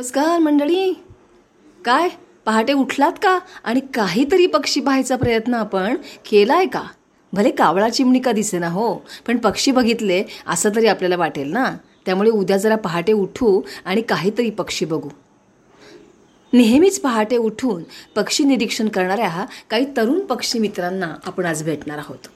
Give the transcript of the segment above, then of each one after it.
नमस्कार मंडळी. काय पहाटे उठलात का? आणि काहीतरी पक्षी पाहायचा प्रयत्न आपण केलाय का? भले कावळा चिमणी का दिसे ना हो पण पक्षी बघितले असं तरी आपल्याला वाटेल ना? त्यामुळे उद्या जरा पहाटे उठू आणि काहीतरी पक्षी बघू. नेहमीच पहाटे उठून पक्षी निरीक्षण करणाऱ्या काही तरुण पक्षी मित्रांना आपण आज भेटणार आहोत.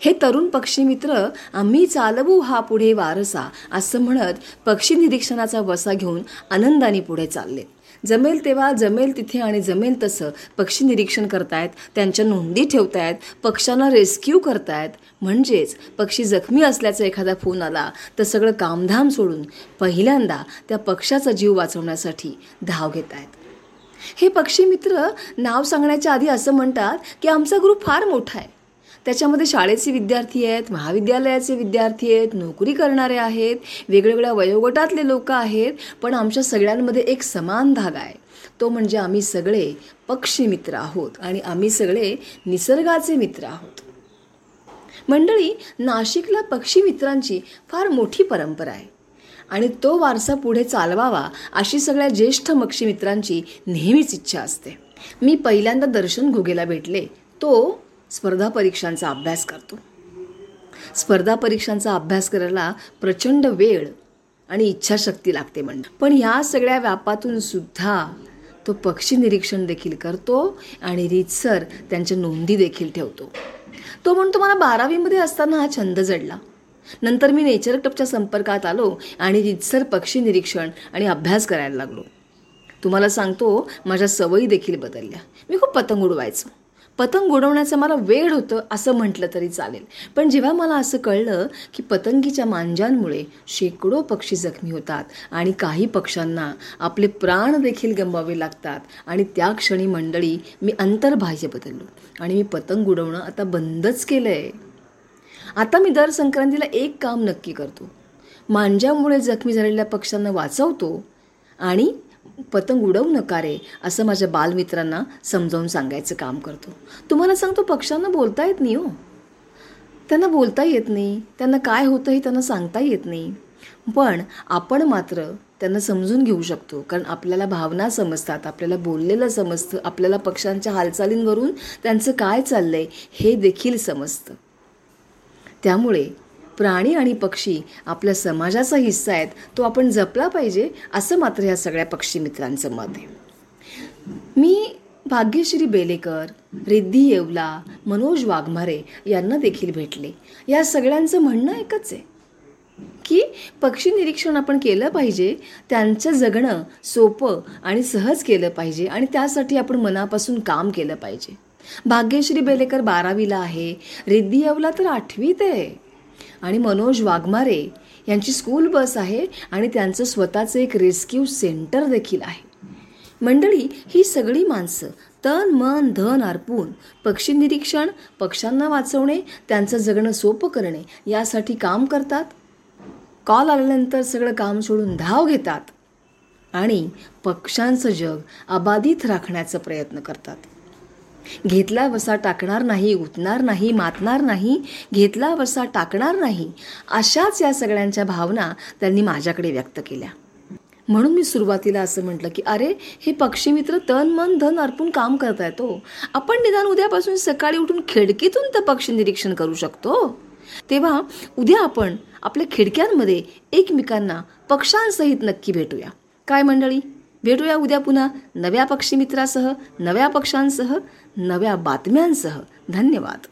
हे तरुण पक्षी मित्र आम्ही चालवू हा पुढे वारसा असं म्हणत पक्षी निरीक्षणाचा वसा घेऊन आनंदाने पुढे चालले. जमेल तेव्हा जमेल तिथे आणि जमेल तसं पक्षी निरीक्षण करतायत त्यांच्या नोंदी ठेवतायत पक्ष्यांना रेस्क्यू करतायत. म्हणजेच पक्षी जखमी असल्याचा एखादा फोन आला तर सगळं कामधाम सोडून पहिल्यांदा त्या पक्षाचा जीव वाचवण्यासाठी धाव घेत आहेत हे पक्षी मित्र नाव सांगण्याच्या आधी असं म्हणतात की आमचा ग्रुप फार मोठा आहे. त्याच्यामध्ये शाळेचे विद्यार्थी आहेत महाविद्यालयाचे विद्यार्थी आहेत नोकरी करणारे आहेत वेगवेगळ्या वयोगटातले लोक आहेत पण आमच्या सगळ्यांमध्ये एक समान धागा आहे. तो म्हणजे आम्ही सगळे पक्षी मित्र आहोत आणि आम्ही सगळे निसर्गाचे मित्र आहोत. मंडळी नाशिकला पक्षी मित्रांची फार मोठी परंपरा आहे आणि तो वारसा पुढे चालवावा अशी सगळ्या ज्येष्ठ पक्षी मित्रांची नेहमीच इच्छा असते. मी पहिल्यांदा दर्शन घुगेला भेटले तो स्पर्धा परीक्षांचा अभ्यास करतो. स्पर्धा परीक्षांचा अभ्यास करायला प्रचंड वेळ आणि इच्छाशक्ती लागते म्हणजे. पण ह्या सगळ्या व्यापातून सुद्धा तो पक्षी निरीक्षण देखील करतो आणि रीतसर त्यांच्या नोंदी देखील ठेवतो. तो म्हणतो मला बारावीमध्ये असताना हा छंद जडला. नंतर मी नेचर क्लबच्या संपर्कात आलो आणि रीतसर पक्षी निरीक्षण आणि अभ्यास करायला लागलो. तुम्हाला सांगतो माझ्या सवयी देखील बदलल्या. मी खूप पतंग उडवायचो. पतंग उडवण्याचं मला वेळ होतं असं म्हटलं तरी चालेल. पण जेव्हा मला असं कळलं की पतंगीच्या मांजांमुळे शेकडो पक्षी जखमी होतात आणि काही पक्ष्यांना आपले प्राण देखील गमवावे लागतात आणि त्या क्षणी मंडळी मी अंतर्बाह्य बदललो आणि मी पतंग उडवणं आता बंदच केलं आहे आता मी दर संक्रांतीला एक काम नक्की करतो. मांजामुळे जखमी झालेल्या पक्ष्यांना वाचवतो आणि पतंग उडवू नका रे असं माझ्या बालमित्रांना समजावून सांगायचं काम करतो. तुम्हाला सांगतो पक्ष्यांना बोलता येत नाही हो. त्यांना बोलता येत नाही त्यांना काय होतं हे त्यांना सांगता येत नाही. पण आपण मात्र त्यांना समजून घेऊ शकतो कारण आपल्याला भावना समजतात आपल्याला बोललेलं समजतं आपल्याला पक्ष्यांच्या हालचालींवरून त्यांचं काय चाललं आहे हे देखील समजतं. त्यामुळे प्राणी आणि पक्षी आपल्या समाजाचा हिस्सा आहेत तो आपण जपला पाहिजे असं मात्र या सगळ्या पक्षी मित्रांचं मत आहे. मी भाग्यश्री बेलेकर रिद्धी येवला मनोज वाघमारे यांना देखील भेटले. या सगळ्यांचं म्हणणं एकच आहे की पक्षी निरीक्षण आपण केलं पाहिजे त्यांचं जगणं सोपं आणि सहज केलं पाहिजे आणि त्यासाठी आपण मनापासून काम केलं पाहिजे. भाग्यश्री बेलेकर बारावीला आहे रिद्धी येवला तर आठवीत आहे. आणि मनोज वाघमारे यांची स्कूल बस आहे आणि त्यांचं स्वतःचं एक रेस्क्यू सेंटर देखील आहे. मंडळी ही सगळी माणसं तन मन धन अर्पून पक्षी निरीक्षण पक्ष्यांना वाचवणे त्यांचं जगणं सोपं करणे यासाठी काम करतात. कॉल आल्यानंतर सगळं काम सोडून धाव घेतात. आणि पक्ष्यांचं जग अबाधित राखण्याचा प्रयत्न करतात. घेतला वसा टाकणार नाही उठणार नाही मातणार नाही घेतला वसा टाकणार नाही अशाच या सगळ्यांच्या भावना त्यांनी माझ्याकडे व्यक्त केल्या. म्हणून मी सुरुवातीला असं म्हटलं की अरे हे पक्षी मित्र तन मन धन अर्पून काम करतायत तो आपण निदान उद्यापासून सकाळी उठून खिडकीतून तर पक्षी निरीक्षण करू शकतो. तेव्हा उद्या आपण आपल्या खिडक्यांमध्ये एकमेकांना पक्षांसहित नक्की भेटूया. काय मंडळी? भेटूया उद्या पुन्हा नव्या पक्षी मित्रासह नव्या पक्षांसह नव्या बातम्यांसह धन्यवाद.